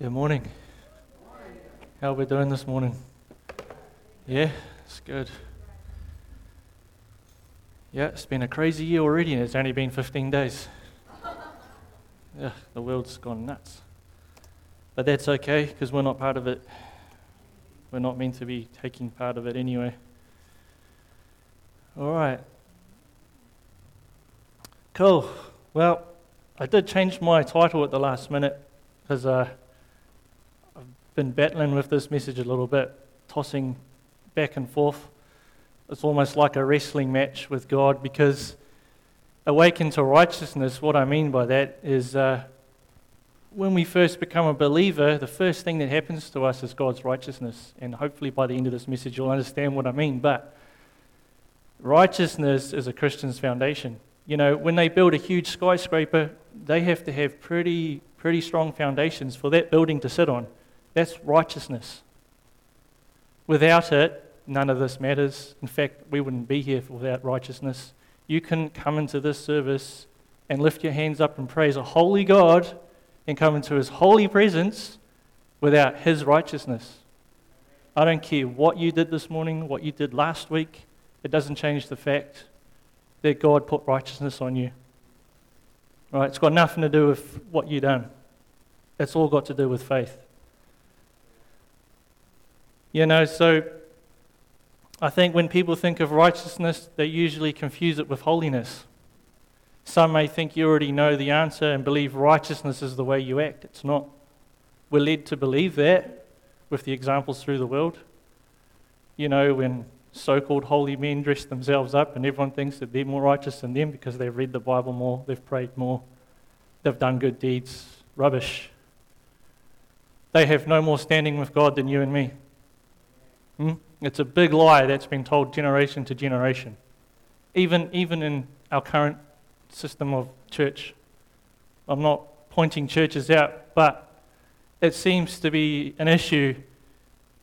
Good morning. How are we doing this morning? Yeah, it's good. Yeah, it's been a crazy year already, and it's only been 15 days. Yeah, the world's gone nuts. But that's okay, because we're not part of it. We're not meant to be taking part of it anyway. All right. Cool. Well, I did change my title at the last minute because uh, been battling with this message a little bit, tossing back and forth. It's almost like a wrestling match with God because awaken to righteousness, what I mean by that is uh, when we first become a believer, the first thing that happens to us is God's righteousness. And hopefully by the end of this message, you'll understand what I mean. But righteousness is a Christian's foundation. You know, when they build a huge skyscraper, they have to have pretty, pretty strong foundations for that building to sit on. That's righteousness. Without it, none of this matters. In fact, we wouldn't be here without righteousness. You can come into this service and lift your hands up and praise a holy God and come into his holy presence without his righteousness. I don't care what you did this morning, what you did last week, it doesn't change the fact that God put righteousness on you. Right? It's got nothing to do with what you've done. It's all got to do with faith. You know, so I think when people think of righteousness, they usually confuse it with holiness. Some may think you already know the answer and believe righteousness is the way you act. It's not. We're led to believe that with the examples through the world. You know, when so called holy men dress themselves up and everyone thinks that they're more righteous than them because they've read the Bible more, they've prayed more, they've done good deeds. Rubbish. They have no more standing with God than you and me. Hmm? It's a big lie that's been told generation to generation. Even, even in our current system of church. I'm not pointing churches out, but it seems to be an issue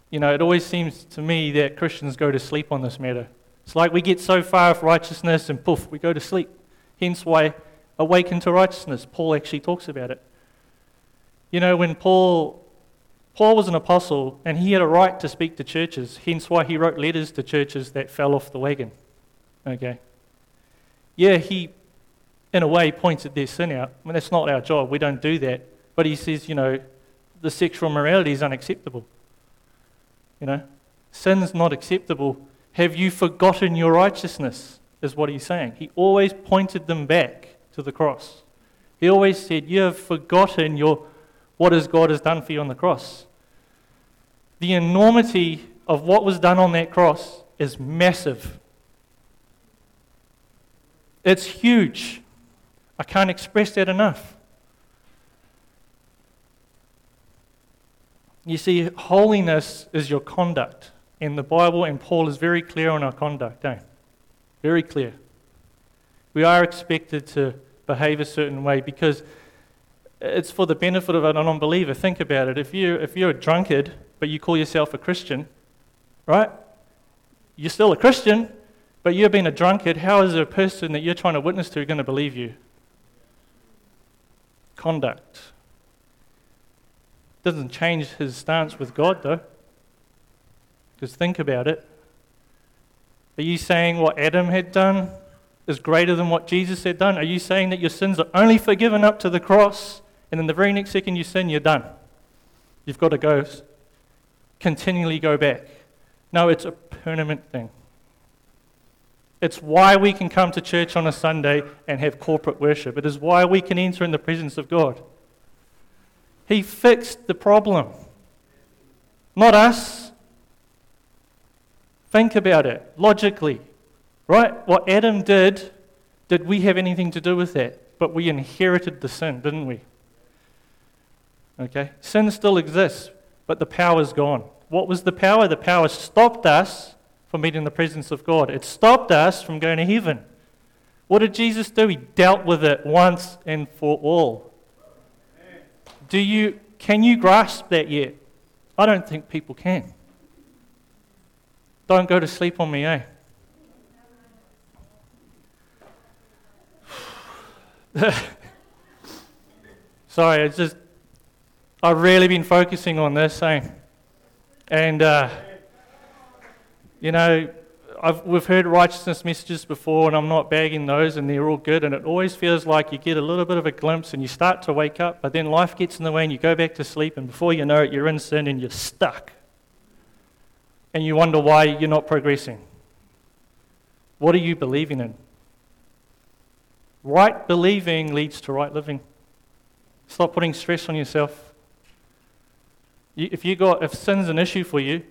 you know, it always seems to me that Christians go to sleep on this matter. It's like we get so far of righteousness and poof, we go to sleep. Hence why awaken to righteousness. Paul actually talks about it. You know, when Paul Paul was an apostle and he had a right to speak to churches, hence why he wrote letters to churches that fell off the wagon. Okay. Yeah, he in a way pointed their sin out. I mean that's not our job. We don't do that. But he says, you know, the sexual morality is unacceptable. You know, sin's not acceptable. Have you forgotten your righteousness? Is what he's saying. He always pointed them back to the cross. He always said, You have forgotten your, what has God has done for you on the cross. The enormity of what was done on that cross is massive. It's huge. I can't express that enough. You see, holiness is your conduct in the Bible, and Paul is very clear on our conduct, eh? Very clear. We are expected to behave a certain way because it's for the benefit of a non believer. Think about it. If, you, if you're a drunkard, but you call yourself a Christian, right? You're still a Christian, but you've been a drunkard. How is a person that you're trying to witness to going to believe you? Conduct. Doesn't change his stance with God, though. Because think about it. Are you saying what Adam had done is greater than what Jesus had done? Are you saying that your sins are only forgiven up to the cross, and then the very next second you sin, you're done? You've got to go, continually go back. No, it's a permanent thing. It's why we can come to church on a Sunday and have corporate worship. It is why we can enter in the presence of God. He fixed the problem, not us. Think about it logically, right? What Adam did, did we have anything to do with that? But we inherited the sin, didn't we? Okay? Sin still exists, but the power's gone. What was the power? The power stopped us from meeting the presence of God. It stopped us from going to heaven. What did Jesus do? He dealt with it once and for all. Do you, can you grasp that yet? I don't think people can. Don't go to sleep on me, eh? Sorry, it's just I've really been focusing on this, eh? And, uh, you know, I've, we've heard righteousness messages before, and I'm not bagging those, and they're all good. And it always feels like you get a little bit of a glimpse and you start to wake up, but then life gets in the way and you go back to sleep, and before you know it, you're in sin and you're stuck. And you wonder why you're not progressing. What are you believing in? Right believing leads to right living. Stop putting stress on yourself. If you got if sin's an issue for you,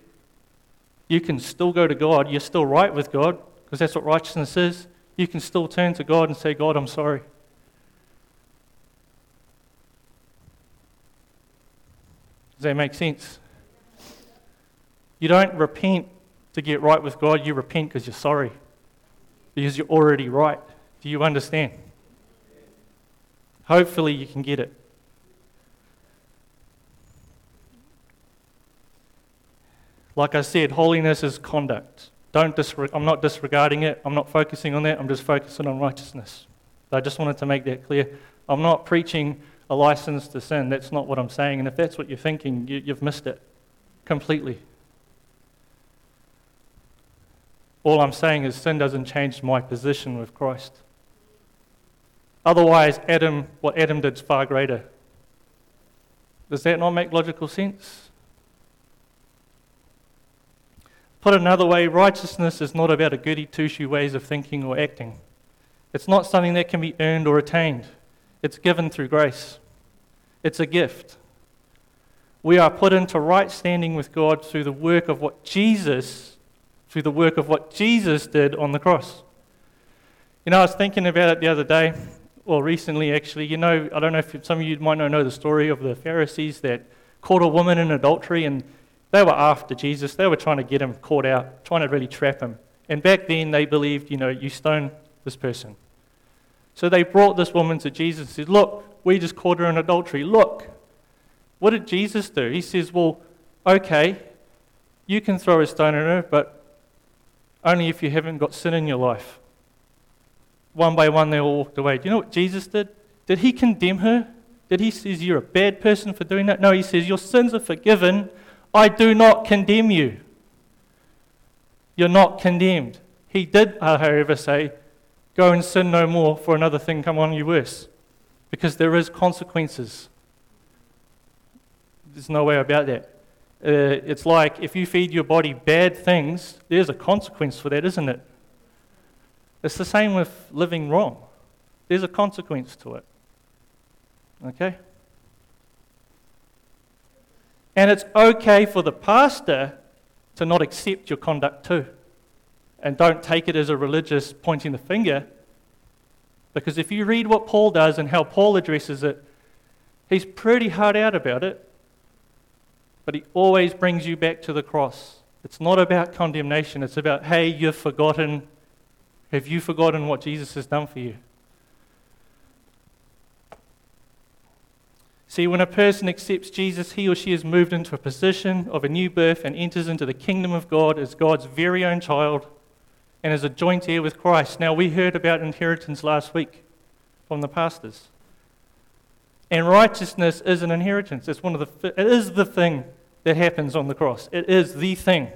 you can still go to God. You're still right with God because that's what righteousness is. You can still turn to God and say, God, I'm sorry. Does that make sense? You don't repent to get right with God, you repent because you're sorry, because you're already right. Do you understand? Hopefully, you can get it. Like I said, holiness is conduct. Don't disre- I'm not disregarding it. I'm not focusing on that. I'm just focusing on righteousness. I just wanted to make that clear. I'm not preaching a license to sin. That's not what I'm saying. And if that's what you're thinking, you, you've missed it completely. All I'm saying is sin doesn't change my position with Christ. Otherwise, Adam, what Adam did is far greater. Does that not make logical sense? Put another way, righteousness is not about a goody two shoe ways of thinking or acting. It's not something that can be earned or attained, it's given through grace. It's a gift. We are put into right standing with God through the work of what Jesus, through the work of what Jesus did on the cross. You know, I was thinking about it the other day, or recently actually. You know, I don't know if some of you might not know the story of the Pharisees that caught a woman in adultery and they were after Jesus. They were trying to get him caught out, trying to really trap him. And back then, they believed, you know, you stone this person. So they brought this woman to Jesus and said, Look, we just caught her in adultery. Look. What did Jesus do? He says, Well, okay, you can throw a stone at her, but only if you haven't got sin in your life. One by one, they all walked away. Do you know what Jesus did? Did he condemn her? Did he say, You're a bad person for doing that? No, he says, Your sins are forgiven I do not condemn you. You're not condemned. He did, however, say, Go and sin no more, for another thing come on you worse. Because there is consequences. There's no way about that. Uh, it's like if you feed your body bad things, there's a consequence for that, isn't it? It's the same with living wrong. There's a consequence to it. Okay? And it's okay for the pastor to not accept your conduct too. And don't take it as a religious pointing the finger. Because if you read what Paul does and how Paul addresses it, he's pretty hard out about it. But he always brings you back to the cross. It's not about condemnation, it's about, hey, you've forgotten. Have you forgotten what Jesus has done for you? See, when a person accepts Jesus, he or she is moved into a position of a new birth and enters into the kingdom of God as God's very own child and as a joint heir with Christ. Now, we heard about inheritance last week from the pastors. And righteousness is an inheritance. It's one of the, it is the thing that happens on the cross. It is the thing.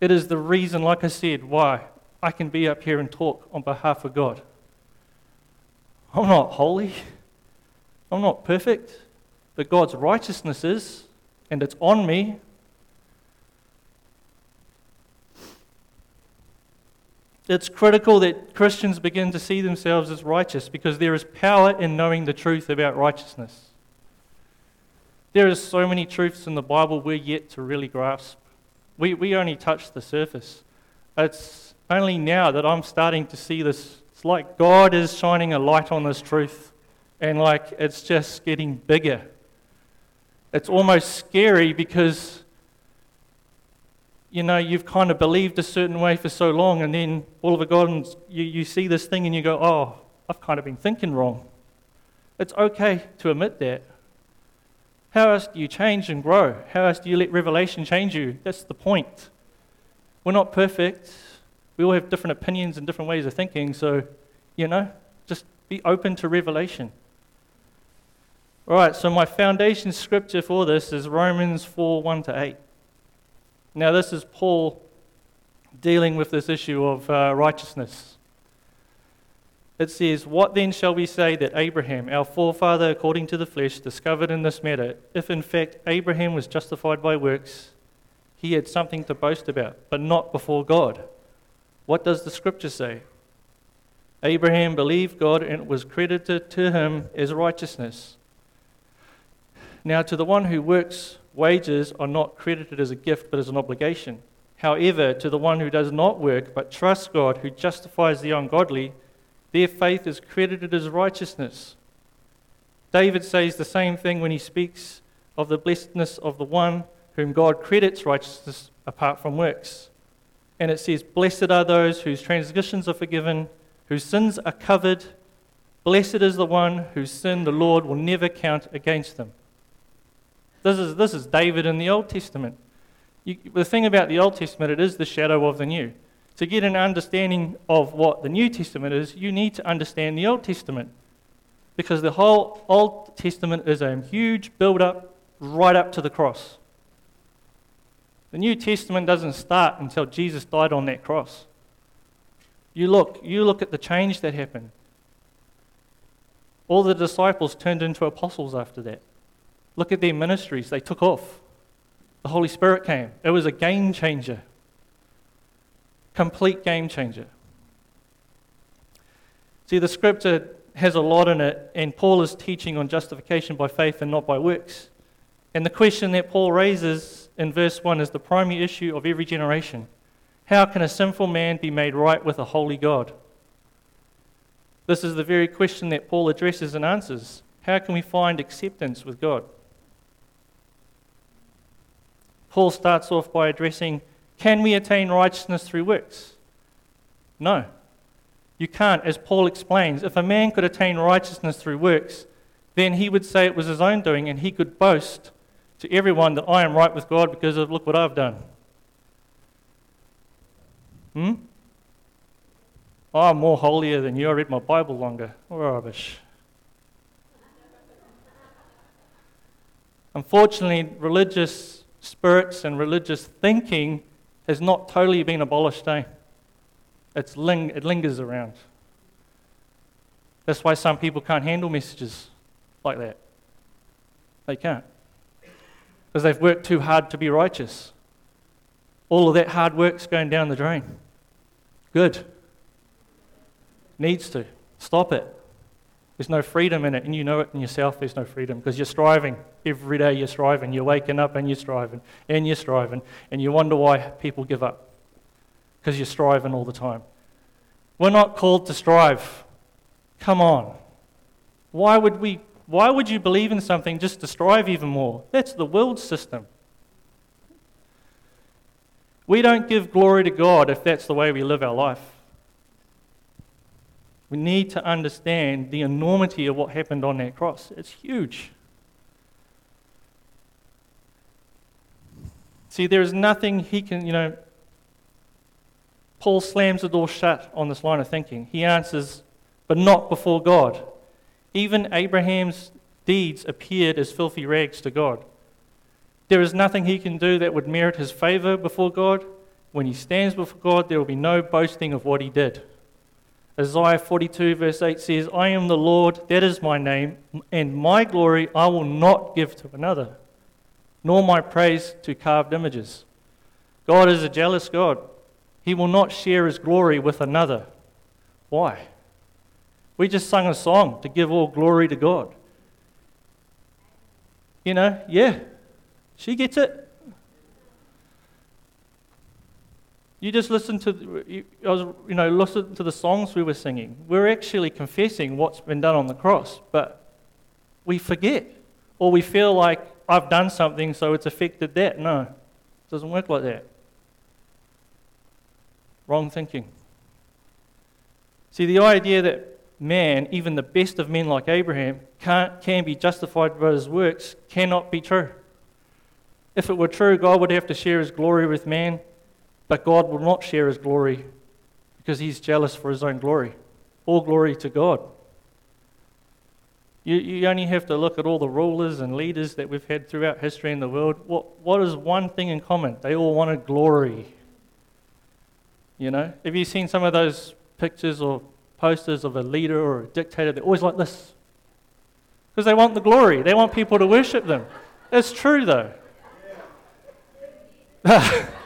It is the reason, like I said, why I can be up here and talk on behalf of God. I'm not holy. I'm not perfect, but God's righteousness is, and it's on me. It's critical that Christians begin to see themselves as righteous because there is power in knowing the truth about righteousness. There are so many truths in the Bible we're yet to really grasp. We, we only touch the surface. It's only now that I'm starting to see this. It's like God is shining a light on this truth and like it's just getting bigger. It's almost scary because you know you've kind of believed a certain way for so long, and then all of a sudden you, you see this thing and you go, "Oh, I've kind of been thinking wrong." It's okay to admit that. How else do you change and grow? How else do you let revelation change you? That's the point. We're not perfect. We all have different opinions and different ways of thinking, so, you know, just be open to revelation. All right, so my foundation scripture for this is Romans 4 1 to 8. Now, this is Paul dealing with this issue of uh, righteousness. It says, What then shall we say that Abraham, our forefather according to the flesh, discovered in this matter? If in fact Abraham was justified by works, he had something to boast about, but not before God. What does the scripture say? Abraham believed God and it was credited to him as righteousness. Now, to the one who works, wages are not credited as a gift but as an obligation. However, to the one who does not work but trusts God, who justifies the ungodly, their faith is credited as righteousness. David says the same thing when he speaks of the blessedness of the one whom God credits righteousness apart from works. And it says, Blessed are those whose transgressions are forgiven, whose sins are covered. Blessed is the one whose sin the Lord will never count against them. This is, this is David in the Old Testament. You, the thing about the Old Testament, it is the shadow of the New. To get an understanding of what the New Testament is, you need to understand the Old Testament. Because the whole Old Testament is a huge build up right up to the cross. The New Testament doesn't start until Jesus died on that cross. You look, you look at the change that happened. All the disciples turned into apostles after that. Look at their ministries, they took off. The Holy Spirit came. It was a game changer. Complete game changer. See, the scripture has a lot in it, and Paul is teaching on justification by faith and not by works. And the question that Paul raises in verse 1 is the primary issue of every generation How can a sinful man be made right with a holy God? This is the very question that Paul addresses and answers. How can we find acceptance with God? Paul starts off by addressing can we attain righteousness through works? No. You can't. As Paul explains, if a man could attain righteousness through works, then he would say it was his own doing and he could boast to everyone that I am right with God because of look what I've done. Hmm? I'm more holier than you. I read my Bible longer. Rubbish. Unfortunately, religious spirits and religious thinking has not totally been abolished, eh? It's ling- it lingers around. That's why some people can't handle messages like that. They can't. Because they've worked too hard to be righteous. All of that hard work's going down the drain. Good. Needs to. Stop it. There's no freedom in it, and you know it in yourself, there's no freedom because you're striving. Every day you're striving. You're waking up and you're striving, and you're striving, and you wonder why people give up because you're striving all the time. We're not called to strive. Come on. Why would, we, why would you believe in something just to strive even more? That's the world system. We don't give glory to God if that's the way we live our life. We need to understand the enormity of what happened on that cross. It's huge. See, there is nothing he can, you know. Paul slams the door shut on this line of thinking. He answers, but not before God. Even Abraham's deeds appeared as filthy rags to God. There is nothing he can do that would merit his favor before God. When he stands before God, there will be no boasting of what he did. Isaiah 42, verse 8 says, I am the Lord, that is my name, and my glory I will not give to another, nor my praise to carved images. God is a jealous God. He will not share his glory with another. Why? We just sung a song to give all glory to God. You know, yeah, she gets it. You just listen to, you, you know, listen to the songs we were singing. We're actually confessing what's been done on the cross, but we forget. Or we feel like I've done something, so it's affected that. No, it doesn't work like that. Wrong thinking. See, the idea that man, even the best of men like Abraham, can't, can be justified by his works cannot be true. If it were true, God would have to share his glory with man but God will not share his glory because he's jealous for his own glory. All glory to God. You, you only have to look at all the rulers and leaders that we've had throughout history in the world. What, what is one thing in common? They all wanted glory. You know, have you seen some of those pictures or posters of a leader or a dictator? They're always like this. Because they want the glory, they want people to worship them. It's true, though.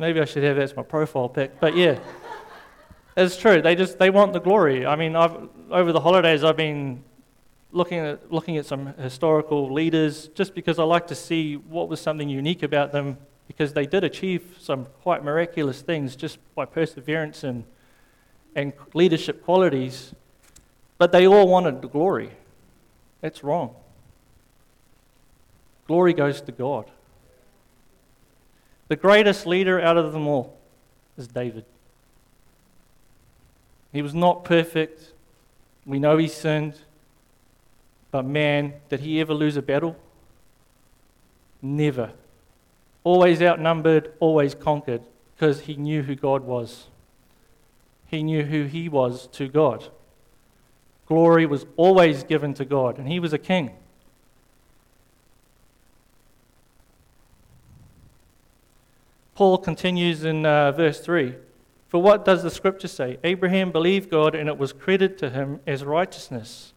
Maybe I should have that as my profile pic, but yeah. It's true. They just they want the glory. I mean, I've, over the holidays, I've been looking at looking at some historical leaders just because I like to see what was something unique about them because they did achieve some quite miraculous things just by perseverance and and leadership qualities, but they all wanted the glory. That's wrong. Glory goes to God. The greatest leader out of them all is David. He was not perfect. We know he sinned. But man, did he ever lose a battle? Never. Always outnumbered, always conquered, because he knew who God was. He knew who he was to God. Glory was always given to God, and he was a king. Paul continues in uh, verse 3 For what does the scripture say? Abraham believed God, and it was credited to him as righteousness.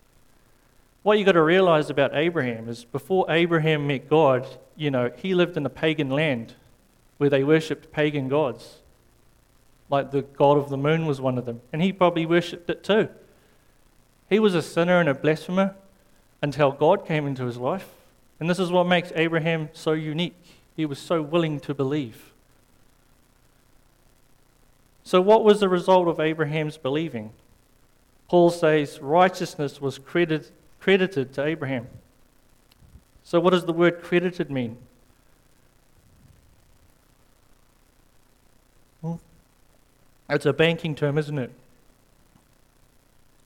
What you've got to realize about Abraham is before Abraham met God, you know, he lived in a pagan land where they worshipped pagan gods. Like the god of the moon was one of them. And he probably worshipped it too. He was a sinner and a blasphemer until God came into his life. And this is what makes Abraham so unique. He was so willing to believe. So, what was the result of Abraham's believing? Paul says righteousness was credited, credited to Abraham. So, what does the word credited mean? Hmm? Well, it's a banking term, isn't it?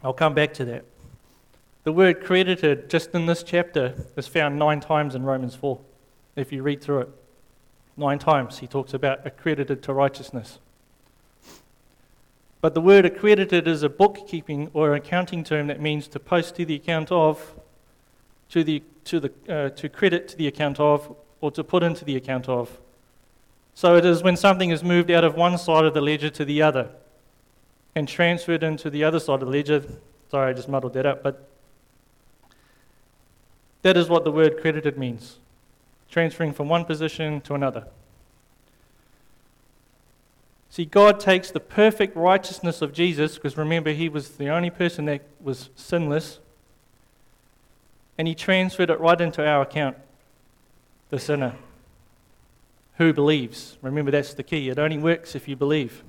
I'll come back to that. The word credited, just in this chapter, is found nine times in Romans 4, if you read through it. Nine times he talks about accredited to righteousness. But the word accredited is a bookkeeping or accounting term that means to post to the account of, to, the, to, the, uh, to credit to the account of, or to put into the account of. So it is when something is moved out of one side of the ledger to the other and transferred into the other side of the ledger. Sorry, I just muddled that up, but that is what the word credited means transferring from one position to another. See, God takes the perfect righteousness of Jesus, because remember, he was the only person that was sinless, and he transferred it right into our account, the sinner who believes. Remember, that's the key. It only works if you believe.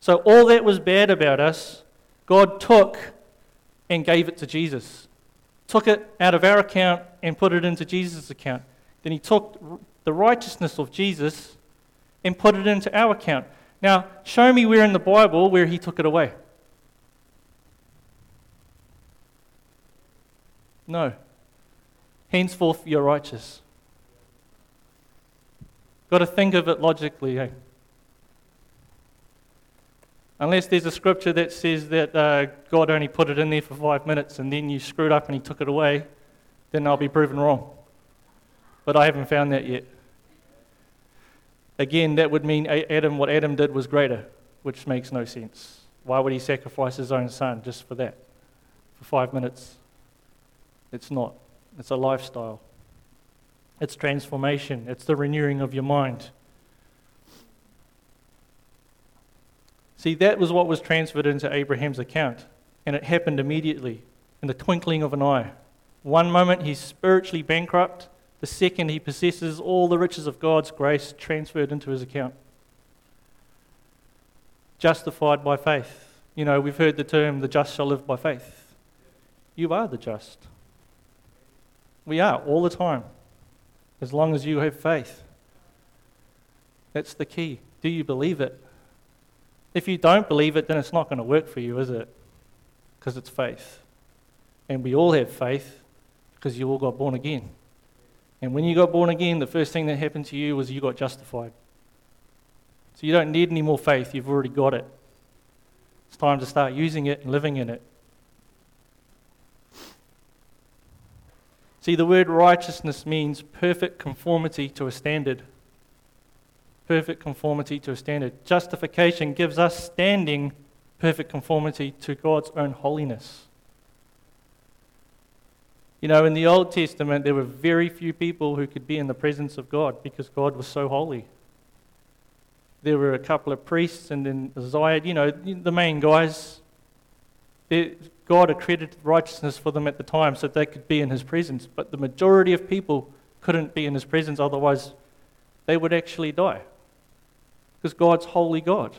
So, all that was bad about us, God took and gave it to Jesus. Took it out of our account and put it into Jesus' account. Then he took the righteousness of Jesus and put it into our account. Now, show me where in the Bible where he took it away. No. Henceforth, you're righteous. Got to think of it logically, hey? Unless there's a scripture that says that uh, God only put it in there for five minutes and then you screwed up and he took it away, then I'll be proven wrong. But I haven't found that yet. Again, that would mean Adam, what Adam did was greater, which makes no sense. Why would he sacrifice his own son just for that? For five minutes? It's not. It's a lifestyle. It's transformation. It's the renewing of your mind. See, that was what was transferred into Abraham's account, and it happened immediately, in the twinkling of an eye. One moment he's spiritually bankrupt, the second, he possesses all the riches of God's grace transferred into his account. Justified by faith. You know, we've heard the term, the just shall live by faith. You are the just. We are all the time, as long as you have faith. That's the key. Do you believe it? If you don't believe it, then it's not going to work for you, is it? Because it's faith. And we all have faith because you all got born again. And when you got born again, the first thing that happened to you was you got justified. So you don't need any more faith, you've already got it. It's time to start using it and living in it. See, the word righteousness means perfect conformity to a standard. Perfect conformity to a standard. Justification gives us standing perfect conformity to God's own holiness. You know, in the Old Testament, there were very few people who could be in the presence of God because God was so holy. There were a couple of priests, and then Isaiah, you know, the main guys. God accredited righteousness for them at the time so they could be in his presence. But the majority of people couldn't be in his presence, otherwise, they would actually die. Because God's holy God.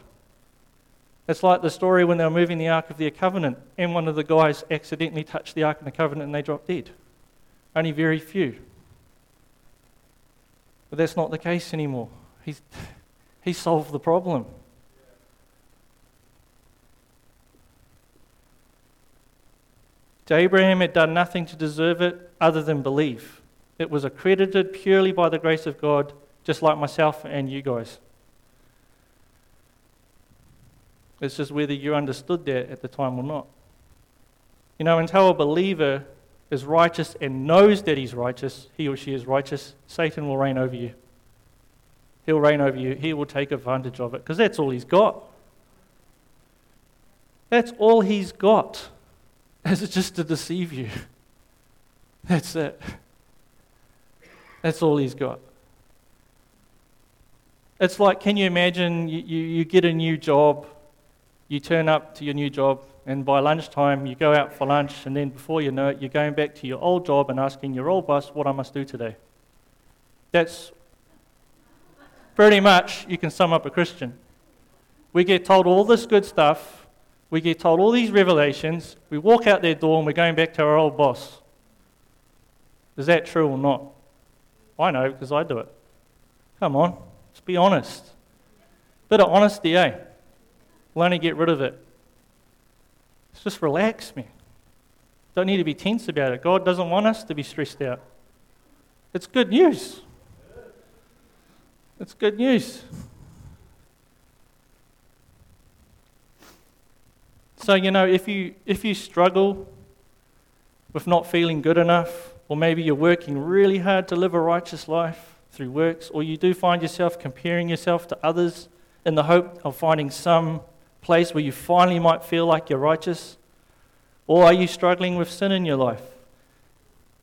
It's like the story when they were moving the Ark of the Covenant, and one of the guys accidentally touched the Ark of the Covenant and they dropped dead. Only very few. But that's not the case anymore. He's, he solved the problem. To Abraham had done nothing to deserve it other than belief. It was accredited purely by the grace of God, just like myself and you guys. It's just whether you understood that at the time or not. You know, until a believer is righteous and knows that he's righteous, he or she is righteous, Satan will reign over you. He'll reign over you. He will take advantage of it because that's all he's got. That's all he's got, is just to deceive you. That's it. That's all he's got. It's like, can you imagine you, you, you get a new job you turn up to your new job, and by lunchtime, you go out for lunch, and then before you know it, you're going back to your old job and asking your old boss what I must do today. That's pretty much, you can sum up a Christian. We get told all this good stuff, we get told all these revelations, we walk out their door, and we're going back to our old boss. Is that true or not? I know because I do it. Come on, let's be honest. Bit of honesty, eh? Learn to get rid of it. It's just relax me. Don't need to be tense about it. God doesn't want us to be stressed out. It's good news. It's good news. So, you know, if you, if you struggle with not feeling good enough, or maybe you're working really hard to live a righteous life through works, or you do find yourself comparing yourself to others in the hope of finding some place where you finally might feel like you're righteous? Or are you struggling with sin in your life?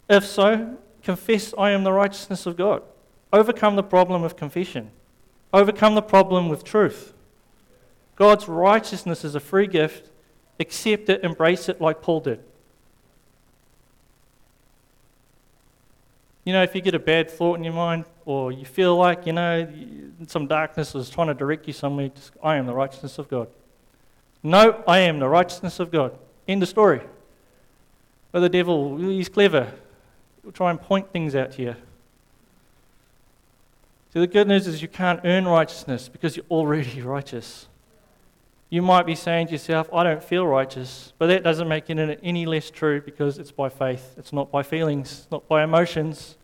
If so, confess, I am the righteousness of God. Overcome the problem with confession. Overcome the problem with truth. God's righteousness is a free gift. Accept it, embrace it like Paul did. You know, if you get a bad thought in your mind, or you feel like, you know, some darkness is trying to direct you somewhere, just, I am the righteousness of God. No, I am the righteousness of God. End of story. But the devil, he's clever. He'll try and point things out you. So the good news is you can't earn righteousness because you're already righteous. You might be saying to yourself, I don't feel righteous, but that doesn't make it any less true because it's by faith. It's not by feelings, not by emotions,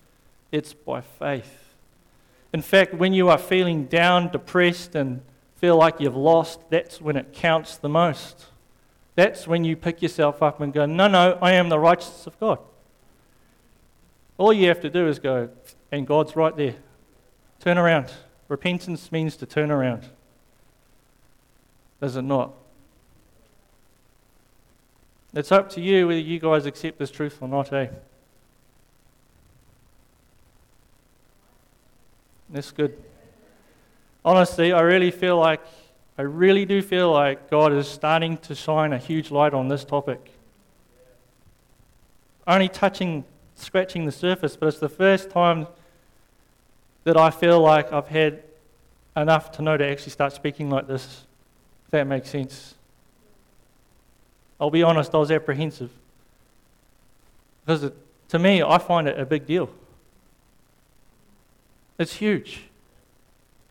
it's by faith. In fact, when you are feeling down, depressed, and feel like you've lost, that's when it counts the most. That's when you pick yourself up and go, No, no, I am the righteousness of God. All you have to do is go, and God's right there. Turn around. Repentance means to turn around. Does it not? It's up to you whether you guys accept this truth or not, eh? That's good honestly, I really feel like, I really do feel like God is starting to shine a huge light on this topic. Only touching, scratching the surface, but it's the first time that I feel like I've had enough to know to actually start speaking like this, if that makes sense. I'll be honest, I was apprehensive. Because it, to me, I find it a big deal. It's huge.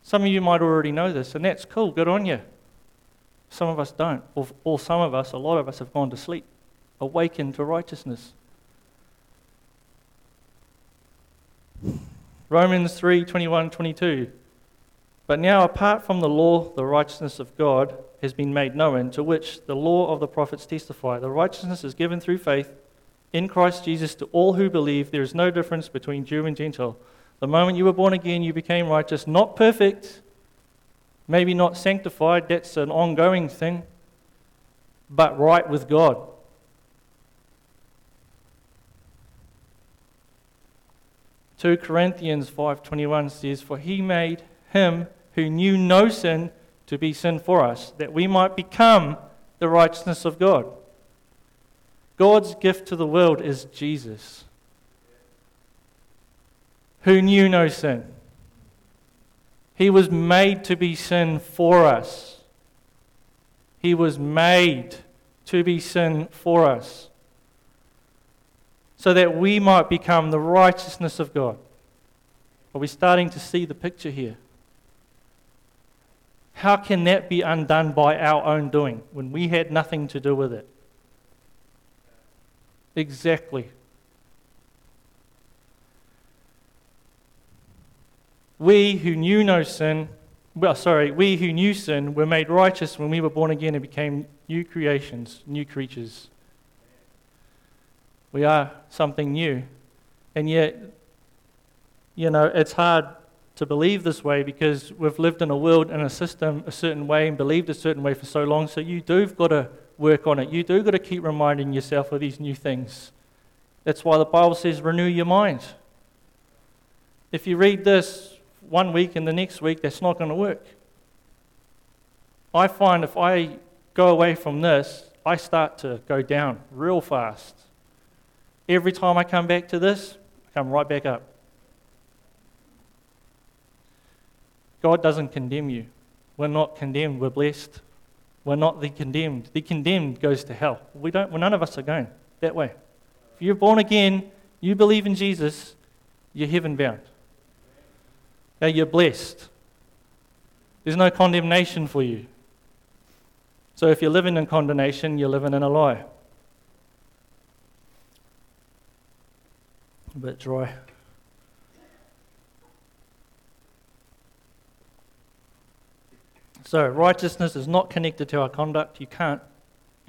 Some of you might already know this, and that's cool. Good on you. Some of us don't. Or, or some of us, a lot of us, have gone to sleep, awakened to righteousness. Romans 3 21 22. But now, apart from the law, the righteousness of God has been made known, to which the law of the prophets testify. The righteousness is given through faith In Christ Jesus, to all who believe, there is no difference between Jew and Gentile. The moment you were born again, you became righteous, not perfect, maybe not sanctified, that's an ongoing thing, but right with God. 2 Corinthians 5:21 says for he made him who knew no sin to be sin for us that we might become the righteousness of God. God's gift to the world is Jesus who knew no sin. He was made to be sin for us. He was made to be sin for us so that we might become the righteousness of God. Are we starting to see the picture here? How can that be undone by our own doing when we had nothing to do with it? Exactly. We who knew no sin, well, sorry, we who knew sin were made righteous when we were born again and became new creations, new creatures. We are something new. And yet, you know, it's hard to believe this way because we've lived in a world and a system a certain way and believed a certain way for so long. So you do've got to work on it. You do got to keep reminding yourself of these new things. That's why the Bible says renew your mind. If you read this one week and the next week, that's not going to work. I find if I go away from this, I start to go down real fast. Every time I come back to this, I come right back up. God doesn't condemn you. We're not condemned, we're blessed. We're not the condemned. The condemned goes to hell. We don't, well, none of us are going that way. If you're born again, you believe in Jesus, you're heaven bound. Now you're blessed. There's no condemnation for you. So if you're living in condemnation, you're living in a lie. A bit dry. So righteousness is not connected to our conduct. You can't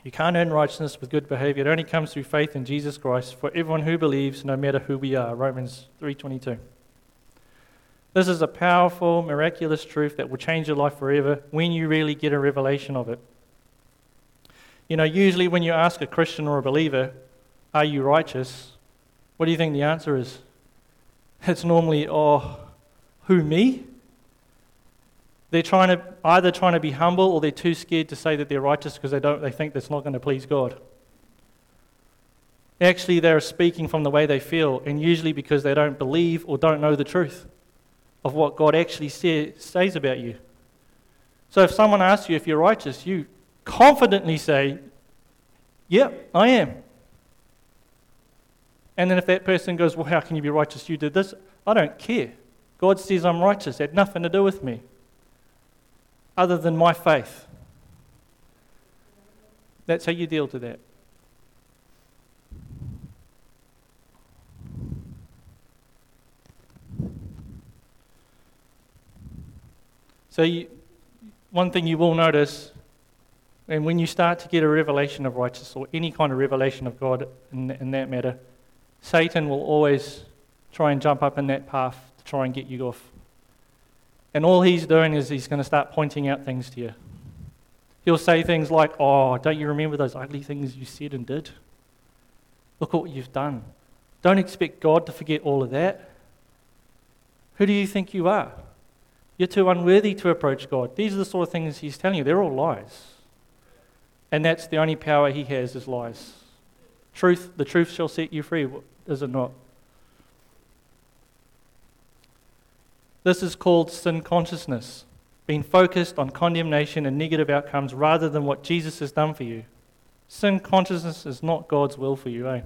you can't earn righteousness with good behavior. It only comes through faith in Jesus Christ for everyone who believes, no matter who we are. Romans 3:22. This is a powerful, miraculous truth that will change your life forever when you really get a revelation of it. You know, usually when you ask a Christian or a believer, Are you righteous? What do you think the answer is? It's normally, Oh, who, me? They're trying to either trying to be humble or they're too scared to say that they're righteous because they don't they think that's not going to please God. Actually, they're speaking from the way they feel, and usually because they don't believe or don't know the truth of what God actually say, says about you. So if someone asks you if you're righteous, you confidently say, Yep, I am. And then if that person goes, Well, how can you be righteous? You did this. I don't care. God says I'm righteous. It had nothing to do with me, other than my faith. That's how you deal to that. So, you, one thing you will notice, and when you start to get a revelation of righteousness or any kind of revelation of God in, in that matter, Satan will always try and jump up in that path to try and get you off. And all he's doing is he's going to start pointing out things to you. He'll say things like, Oh, don't you remember those ugly things you said and did? Look at what you've done. Don't expect God to forget all of that. Who do you think you are? You're too unworthy to approach God. These are the sort of things he's telling you. They're all lies. And that's the only power he has is lies. Truth, the truth shall set you free, is it not? This is called sin consciousness, being focused on condemnation and negative outcomes rather than what Jesus has done for you. Sin consciousness is not God's will for you, eh?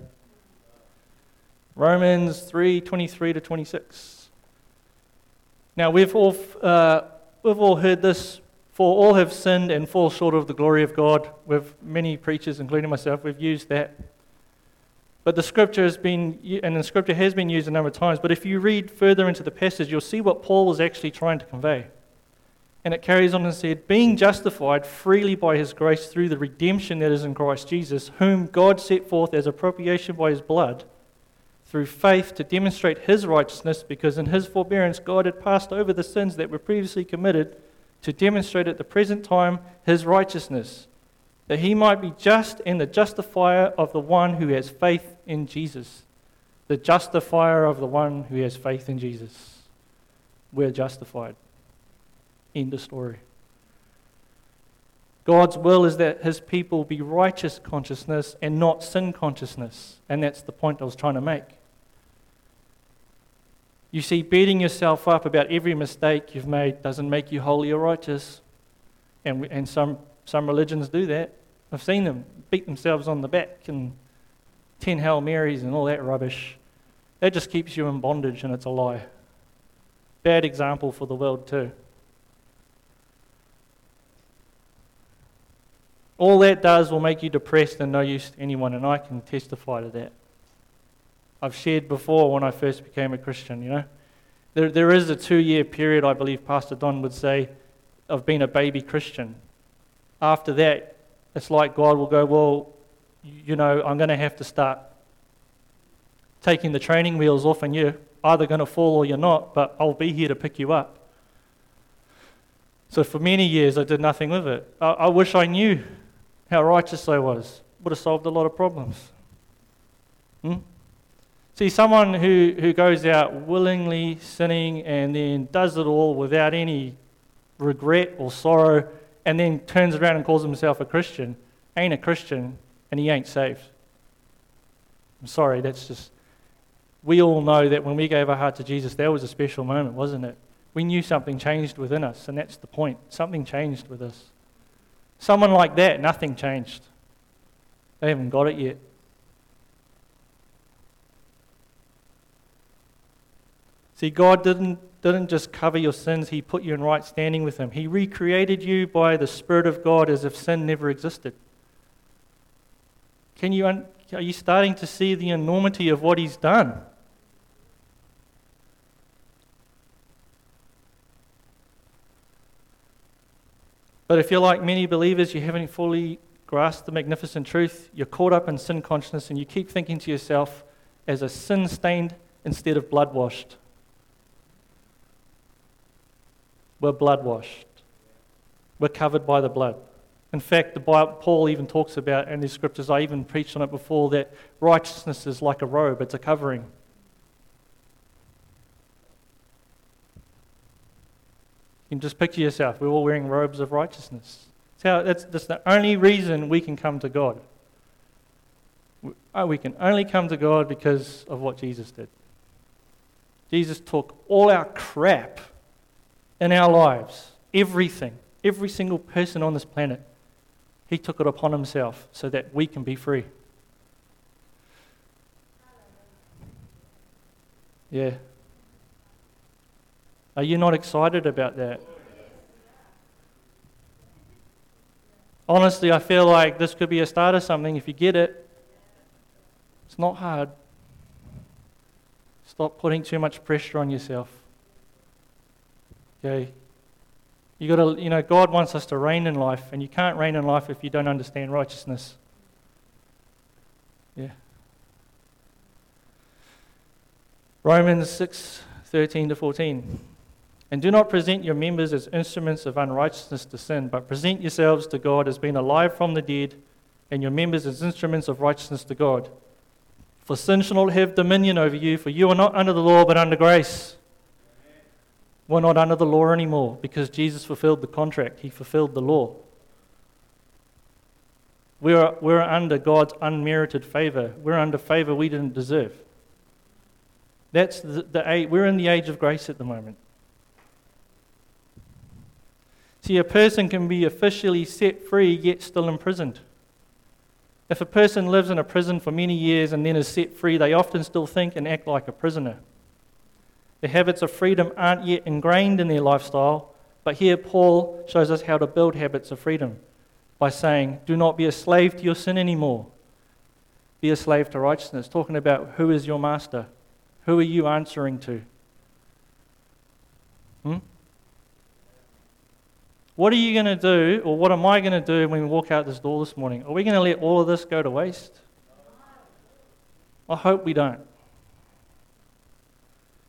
Romans 3 23 to 26. Now, we've all, uh, we've all heard this, for all have sinned and fall short of the glory of God. With many preachers, including myself, we've used that. But the scripture has been, and the scripture has been used a number of times, but if you read further into the passage, you'll see what Paul was actually trying to convey. And it carries on and said, Being justified freely by his grace through the redemption that is in Christ Jesus, whom God set forth as a propitiation by his blood, through faith to demonstrate his righteousness, because in his forbearance God had passed over the sins that were previously committed, to demonstrate at the present time his righteousness, that he might be just and the justifier of the one who has faith in Jesus. The justifier of the one who has faith in Jesus. We're justified. End of story. God's will is that his people be righteous consciousness and not sin consciousness. And that's the point I was trying to make. You see, beating yourself up about every mistake you've made doesn't make you holy or righteous. And, and some, some religions do that. I've seen them beat themselves on the back and 10 Hail Marys and all that rubbish. That just keeps you in bondage and it's a lie. Bad example for the world, too. All that does will make you depressed and no use to anyone, and I can testify to that. I've shared before when I first became a Christian, you know. There, there is a two year period, I believe Pastor Don would say, of being a baby Christian. After that, it's like God will go, Well, you know, I'm going to have to start taking the training wheels off, and you're either going to fall or you're not, but I'll be here to pick you up. So for many years, I did nothing with it. I, I wish I knew how righteous I was. Would have solved a lot of problems. Hmm? See, someone who, who goes out willingly sinning and then does it all without any regret or sorrow and then turns around and calls himself a Christian ain't a Christian and he ain't saved. I'm sorry, that's just. We all know that when we gave our heart to Jesus, that was a special moment, wasn't it? We knew something changed within us, and that's the point. Something changed with us. Someone like that, nothing changed. They haven't got it yet. See, God didn't, didn't just cover your sins, He put you in right standing with Him. He recreated you by the Spirit of God as if sin never existed. Can you un- are you starting to see the enormity of what He's done? But if you're like many believers, you haven't fully grasped the magnificent truth, you're caught up in sin consciousness, and you keep thinking to yourself as a sin stained instead of blood washed. We're blood washed, we're covered by the blood. In fact, the Bible, Paul even talks about in the scriptures, I even preached on it before, that righteousness is like a robe, it's a covering. You can just picture yourself. We're all wearing robes of righteousness. That's, that's, that's the only reason we can come to God. Uh, we can only come to God because of what Jesus did. Jesus took all our crap in our lives, everything, every single person on this planet, he took it upon himself so that we can be free. Yeah. Are you not excited about that? Honestly, I feel like this could be a start of something if you get it. It's not hard. Stop putting too much pressure on yourself. Okay? You got to, you know, God wants us to reign in life, and you can't reign in life if you don't understand righteousness. Yeah. Romans 6 13 to 14. And do not present your members as instruments of unrighteousness to sin, but present yourselves to God as being alive from the dead, and your members as instruments of righteousness to God. For sin shall not have dominion over you, for you are not under the law, but under grace. We're not under the law anymore because Jesus fulfilled the contract, He fulfilled the law. We're, we're under God's unmerited favor. We're under favor we didn't deserve. That's the, the, we're in the age of grace at the moment. See, a person can be officially set free yet still imprisoned. If a person lives in a prison for many years and then is set free, they often still think and act like a prisoner. The habits of freedom aren't yet ingrained in their lifestyle, but here Paul shows us how to build habits of freedom by saying, Do not be a slave to your sin anymore. Be a slave to righteousness, talking about who is your master? Who are you answering to? Hmm? What are you going to do, or what am I going to do when we walk out this door this morning? Are we going to let all of this go to waste? I hope we don't.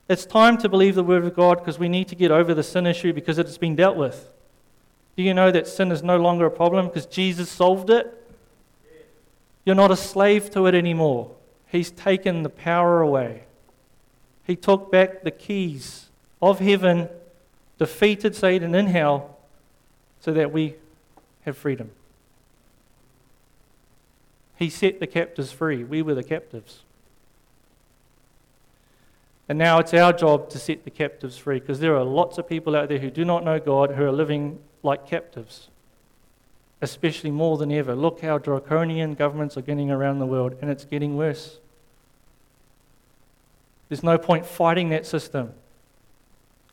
It's time to believe the Word of God because we need to get over the sin issue because it's been dealt with. Do you know that sin is no longer a problem because Jesus solved it? You're not a slave to it anymore. He's taken the power away. He took back the keys of heaven, defeated Satan in hell, so that we have freedom. He set the captives free. We were the captives. And now it's our job to set the captives free because there are lots of people out there who do not know God who are living like captives, especially more than ever. Look how draconian governments are getting around the world, and it's getting worse. There's no point fighting that system.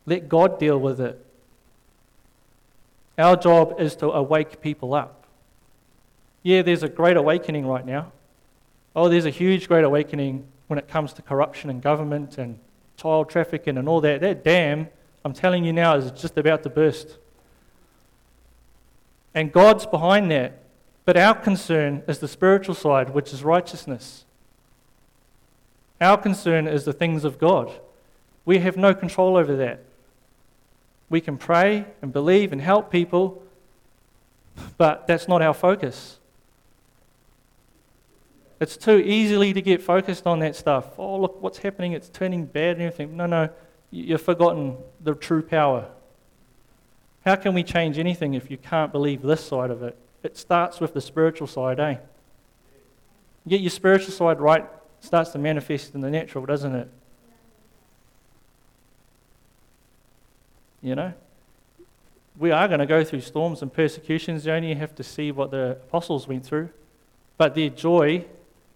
Let God deal with it. Our job is to awake people up. Yeah, there's a great awakening right now. Oh, there's a huge great awakening when it comes to corruption in government and child trafficking and all that. That dam, I'm telling you now, is just about to burst. And God's behind that. But our concern is the spiritual side, which is righteousness. Our concern is the things of God. We have no control over that. We can pray and believe and help people, but that's not our focus. It's too easily to get focused on that stuff. Oh, look, what's happening? It's turning bad and everything. No, no, you've forgotten the true power. How can we change anything if you can't believe this side of it? It starts with the spiritual side, eh? get your spiritual side right, starts to manifest in the natural, doesn't it? You know? We are going to go through storms and persecutions. You only have to see what the apostles went through. But their joy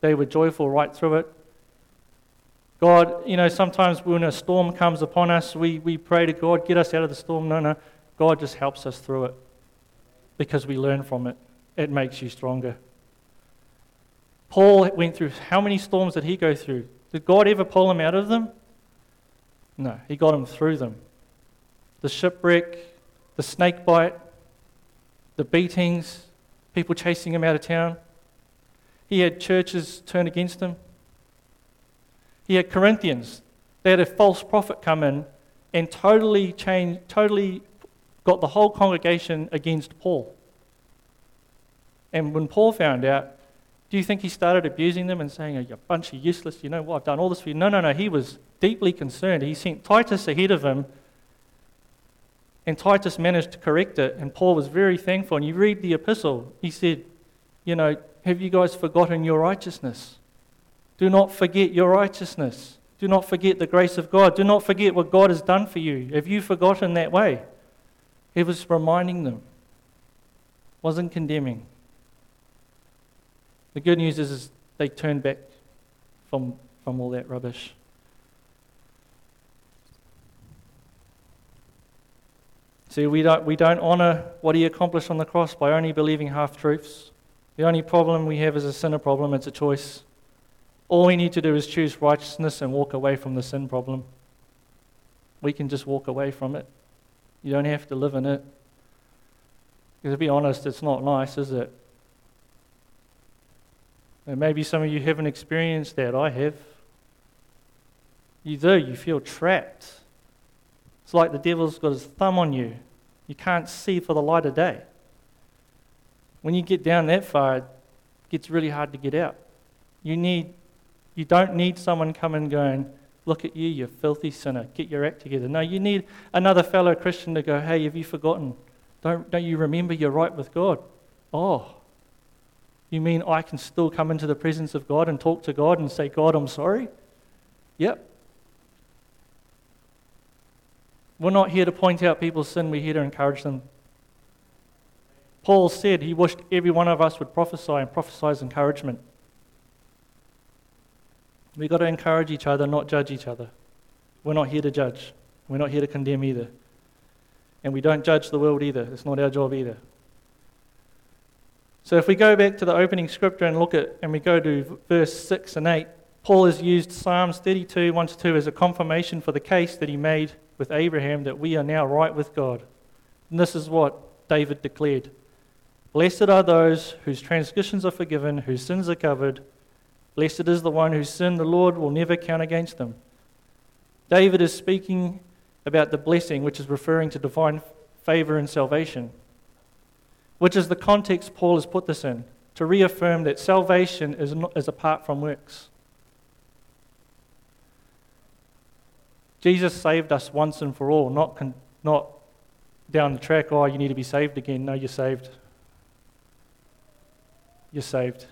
they were joyful right through it. God, you know, sometimes when a storm comes upon us, we, we pray to God, get us out of the storm. No, no. God just helps us through it because we learn from it. It makes you stronger. Paul went through how many storms did he go through? Did God ever pull him out of them? No, he got him through them. The shipwreck, the snake bite, the beatings, people chasing him out of town. He had churches turn against him. He had Corinthians. They had a false prophet come in and totally changed, totally got the whole congregation against Paul. And when Paul found out, do you think he started abusing them and saying, You're a bunch of useless, you know what, I've done all this for you? No, no, no. He was deeply concerned. He sent Titus ahead of him, and Titus managed to correct it, and Paul was very thankful. And you read the epistle, he said, You know, have you guys forgotten your righteousness? Do not forget your righteousness. Do not forget the grace of God. Do not forget what God has done for you. Have you forgotten that way? He was reminding them, wasn't condemning. The good news is, is they turned back from, from all that rubbish. See, we don't, we don't honor what he accomplished on the cross by only believing half truths. The only problem we have is a sinner problem, it's a choice. All we need to do is choose righteousness and walk away from the sin problem. We can just walk away from it. You don't have to live in it. Because to be honest, it's not nice, is it? And maybe some of you haven't experienced that. I have. You do. You feel trapped. It's like the devil's got his thumb on you. You can't see for the light of day. When you get down that far, it gets really hard to get out. You need you don't need someone coming going, look at you, you filthy sinner, get your act together. No, you need another fellow Christian to go, hey, have you forgotten? Don't, don't you remember you're right with God? Oh, you mean I can still come into the presence of God and talk to God and say, God, I'm sorry? Yep. We're not here to point out people's sin, we're here to encourage them Paul said he wished every one of us would prophesy and prophesy encouragement. We've got to encourage each other, not judge each other. We're not here to judge. We're not here to condemn either. And we don't judge the world either. It's not our job either. So if we go back to the opening scripture and look at, and we go to verse 6 and 8, Paul has used Psalms 32, 1 to 2 as a confirmation for the case that he made with Abraham that we are now right with God. And this is what David declared Blessed are those whose transgressions are forgiven, whose sins are covered. Blessed is the one whose sin the Lord will never count against them. David is speaking about the blessing, which is referring to divine favor and salvation, which is the context Paul has put this in, to reaffirm that salvation is, not, is apart from works. Jesus saved us once and for all, not, con- not down the track, oh, you need to be saved again. No, you're saved. You're saved.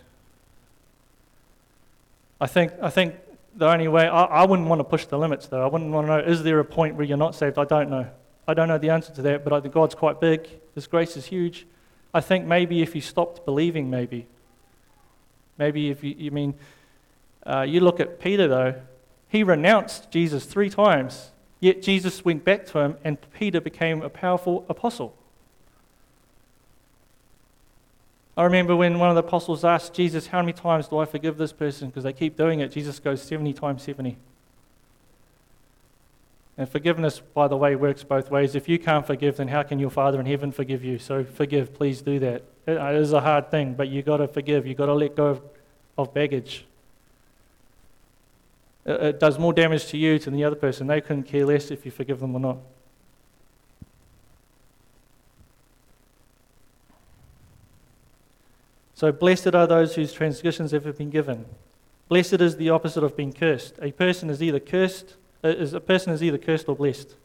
I think, I think the only way, I, I wouldn't want to push the limits though. I wouldn't want to know, is there a point where you're not saved? I don't know. I don't know the answer to that, but I think God's quite big. His grace is huge. I think maybe if you stopped believing, maybe. Maybe if you, you mean, uh, you look at Peter though, he renounced Jesus three times, yet Jesus went back to him and Peter became a powerful apostle. I remember when one of the apostles asked Jesus, How many times do I forgive this person? Because they keep doing it. Jesus goes, 70 times 70. And forgiveness, by the way, works both ways. If you can't forgive, then how can your Father in heaven forgive you? So forgive, please do that. It uh, is a hard thing, but you've got to forgive. You've got to let go of, of baggage. It, it does more damage to you than the other person. They couldn't care less if you forgive them or not. So, blessed are those whose transgressions have been given. Blessed is the opposite of being cursed. A person is either cursed, uh, is, a person is either cursed or blessed.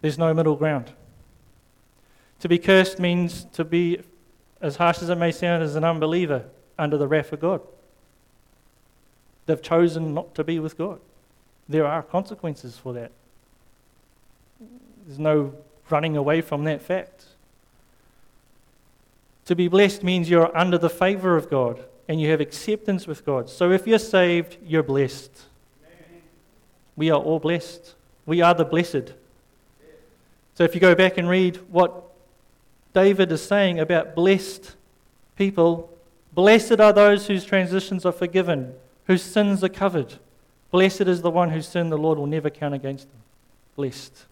There's no middle ground. To be cursed means to be, as harsh as it may sound, as an unbeliever under the wrath of God. They've chosen not to be with God. There are consequences for that. There's no running away from that fact. To be blessed means you're under the favor of God and you have acceptance with God. So if you're saved, you're blessed. We are all blessed. We are the blessed. So if you go back and read what David is saying about blessed people, blessed are those whose transitions are forgiven, whose sins are covered. Blessed is the one whose sin the Lord will never count against them. Blessed.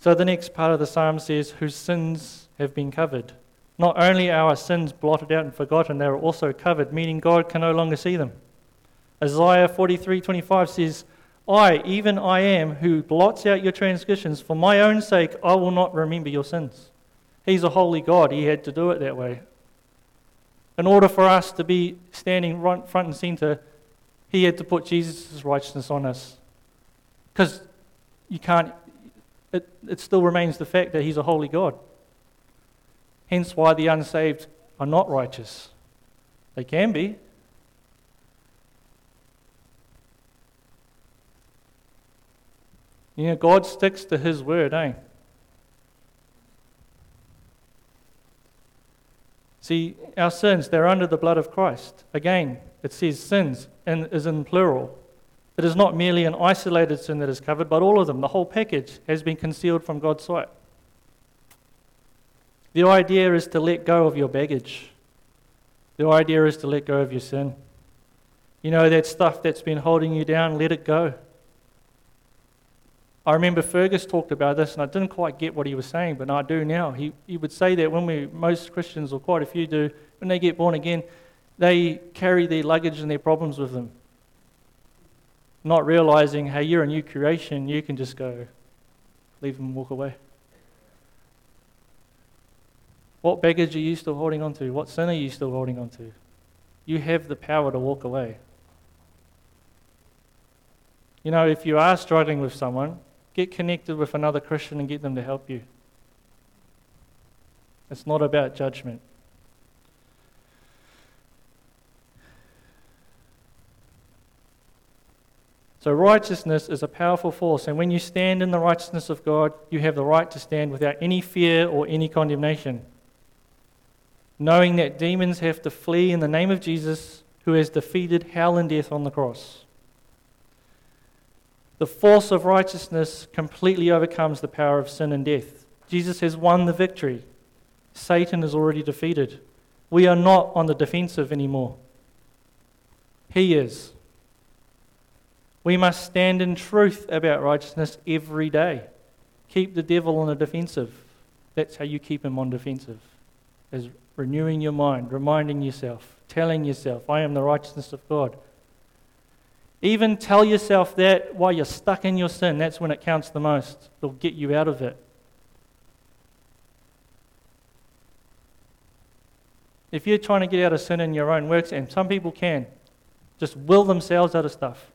So the next part of the psalm says, Whose sins have been covered. Not only are our sins blotted out and forgotten, they are also covered, meaning God can no longer see them. Isaiah 43:25 says, I, even I am, who blots out your transgressions. For my own sake, I will not remember your sins. He's a holy God. He had to do it that way. In order for us to be standing front and center, he had to put Jesus' righteousness on us. Because you can't it, it still remains the fact that he's a holy God. Hence why the unsaved are not righteous. They can be. You know, God sticks to his word, eh? See, our sins, they're under the blood of Christ. Again, it says sins and is in plural. It is not merely an isolated sin that is covered, but all of them, the whole package, has been concealed from God's sight. The idea is to let go of your baggage. The idea is to let go of your sin. You know, that stuff that's been holding you down, let it go. I remember Fergus talked about this, and I didn't quite get what he was saying, but I do now. He, he would say that when we, most Christians, or quite a few do, when they get born again, they carry their luggage and their problems with them not realizing, hey, you're a new creation, you can just go, leave and walk away. What baggage are you still holding on to? What sin are you still holding on to? You have the power to walk away. You know, if you are struggling with someone, get connected with another Christian and get them to help you. It's not about judgment. So, righteousness is a powerful force, and when you stand in the righteousness of God, you have the right to stand without any fear or any condemnation. Knowing that demons have to flee in the name of Jesus, who has defeated hell and death on the cross. The force of righteousness completely overcomes the power of sin and death. Jesus has won the victory. Satan is already defeated. We are not on the defensive anymore. He is. We must stand in truth about righteousness every day. Keep the devil on the defensive. That's how you keep him on defensive. Is renewing your mind, reminding yourself, telling yourself, I am the righteousness of God. Even tell yourself that while you're stuck in your sin. That's when it counts the most. It'll get you out of it. If you're trying to get out of sin in your own works, and some people can, just will themselves out of stuff,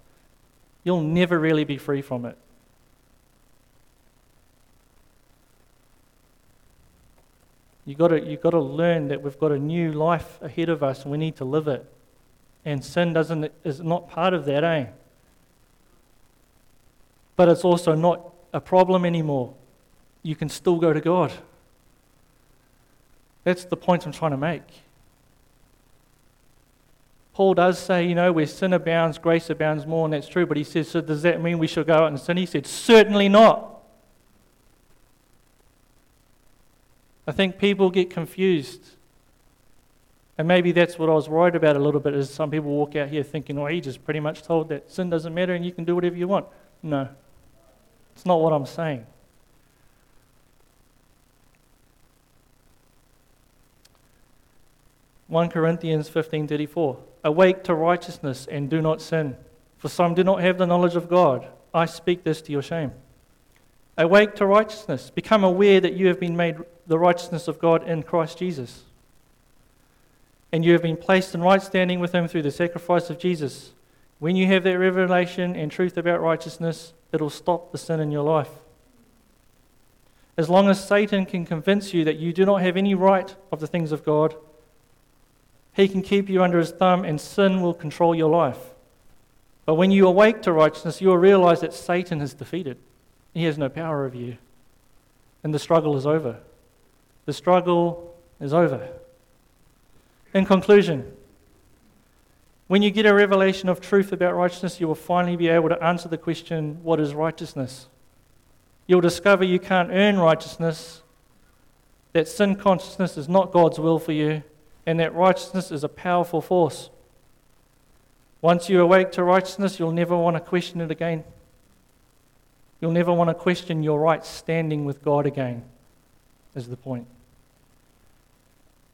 you'll never really be free from it. You've got, to, you've got to learn that we've got a new life ahead of us and we need to live it. And sin doesn't, is not part of that, eh? But it's also not a problem anymore. You can still go to God. That's the point I'm trying to make. Paul does say, you know, where sin abounds, grace abounds more, and that's true. But he says, so does that mean we should go out and sin? He said, certainly not. I think people get confused. And maybe that's what I was worried about a little bit is some people walk out here thinking, oh, he just pretty much told that sin doesn't matter and you can do whatever you want. No. It's not what I'm saying. One Corinthians fifteen thirty four. Awake to righteousness and do not sin, for some do not have the knowledge of God. I speak this to your shame. Awake to righteousness. Become aware that you have been made the righteousness of God in Christ Jesus. And you have been placed in right standing with Him through the sacrifice of Jesus. When you have that revelation and truth about righteousness, it'll stop the sin in your life. As long as Satan can convince you that you do not have any right of the things of God, he can keep you under his thumb and sin will control your life. But when you awake to righteousness, you will realize that Satan is defeated. He has no power over you. And the struggle is over. The struggle is over. In conclusion, when you get a revelation of truth about righteousness, you will finally be able to answer the question what is righteousness? You'll discover you can't earn righteousness, that sin consciousness is not God's will for you, and that righteousness is a powerful force. Once you awake to righteousness, you'll never want to question it again. You'll never want to question your right standing with God again, is the point.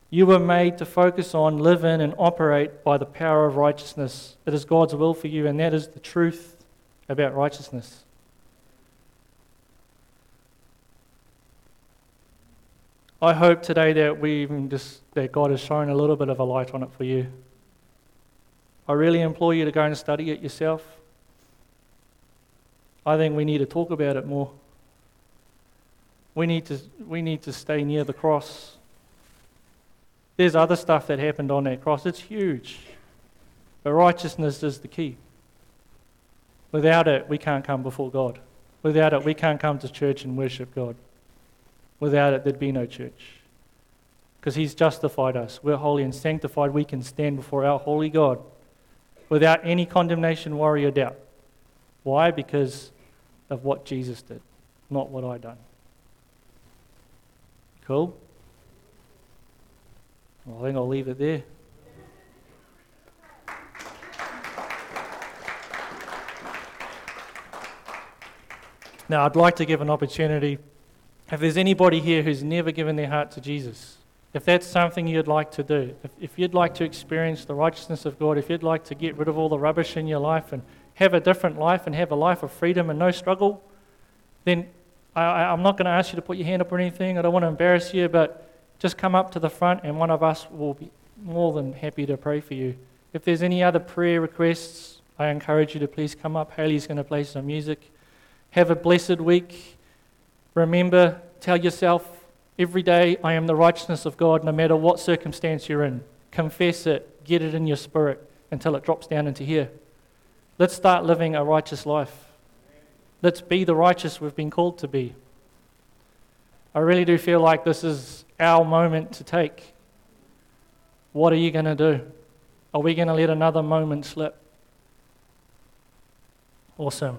You were made to focus on, live in, and operate by the power of righteousness. It is God's will for you, and that is the truth about righteousness. I hope today that we even just that God has shown a little bit of a light on it for you. I really implore you to go and study it yourself. I think we need to talk about it more. We need to, we need to stay near the cross. There's other stuff that happened on that cross. It's huge. But righteousness is the key. Without it, we can't come before God. Without it, we can't come to church and worship God. Without it, there'd be no church. Because He's justified us. We're holy and sanctified. We can stand before our holy God without any condemnation, worry, or doubt. Why? Because of what Jesus did, not what I done. Cool? Well, I think I'll leave it there. Now, I'd like to give an opportunity. If there's anybody here who's never given their heart to Jesus, if that's something you'd like to do, if, if you'd like to experience the righteousness of God, if you'd like to get rid of all the rubbish in your life and have a different life and have a life of freedom and no struggle, then I, am not going to ask you to put your hand up or anything. I don't want to embarrass you, but just come up to the front and one of us will be more than happy to pray for you. If there's any other prayer requests, I encourage you to please come up. Haley's going to play some music. Have a blessed week. Remember, tell yourself every day, I am the righteousness of God, no matter what circumstance you're in. Confess it, get it in your spirit until it drops down into here. Let's start living a righteous life. Let's be the righteous we've been called to be. I really do feel like this is our moment to take. What are you going to do? Are we going to let another moment slip? Awesome.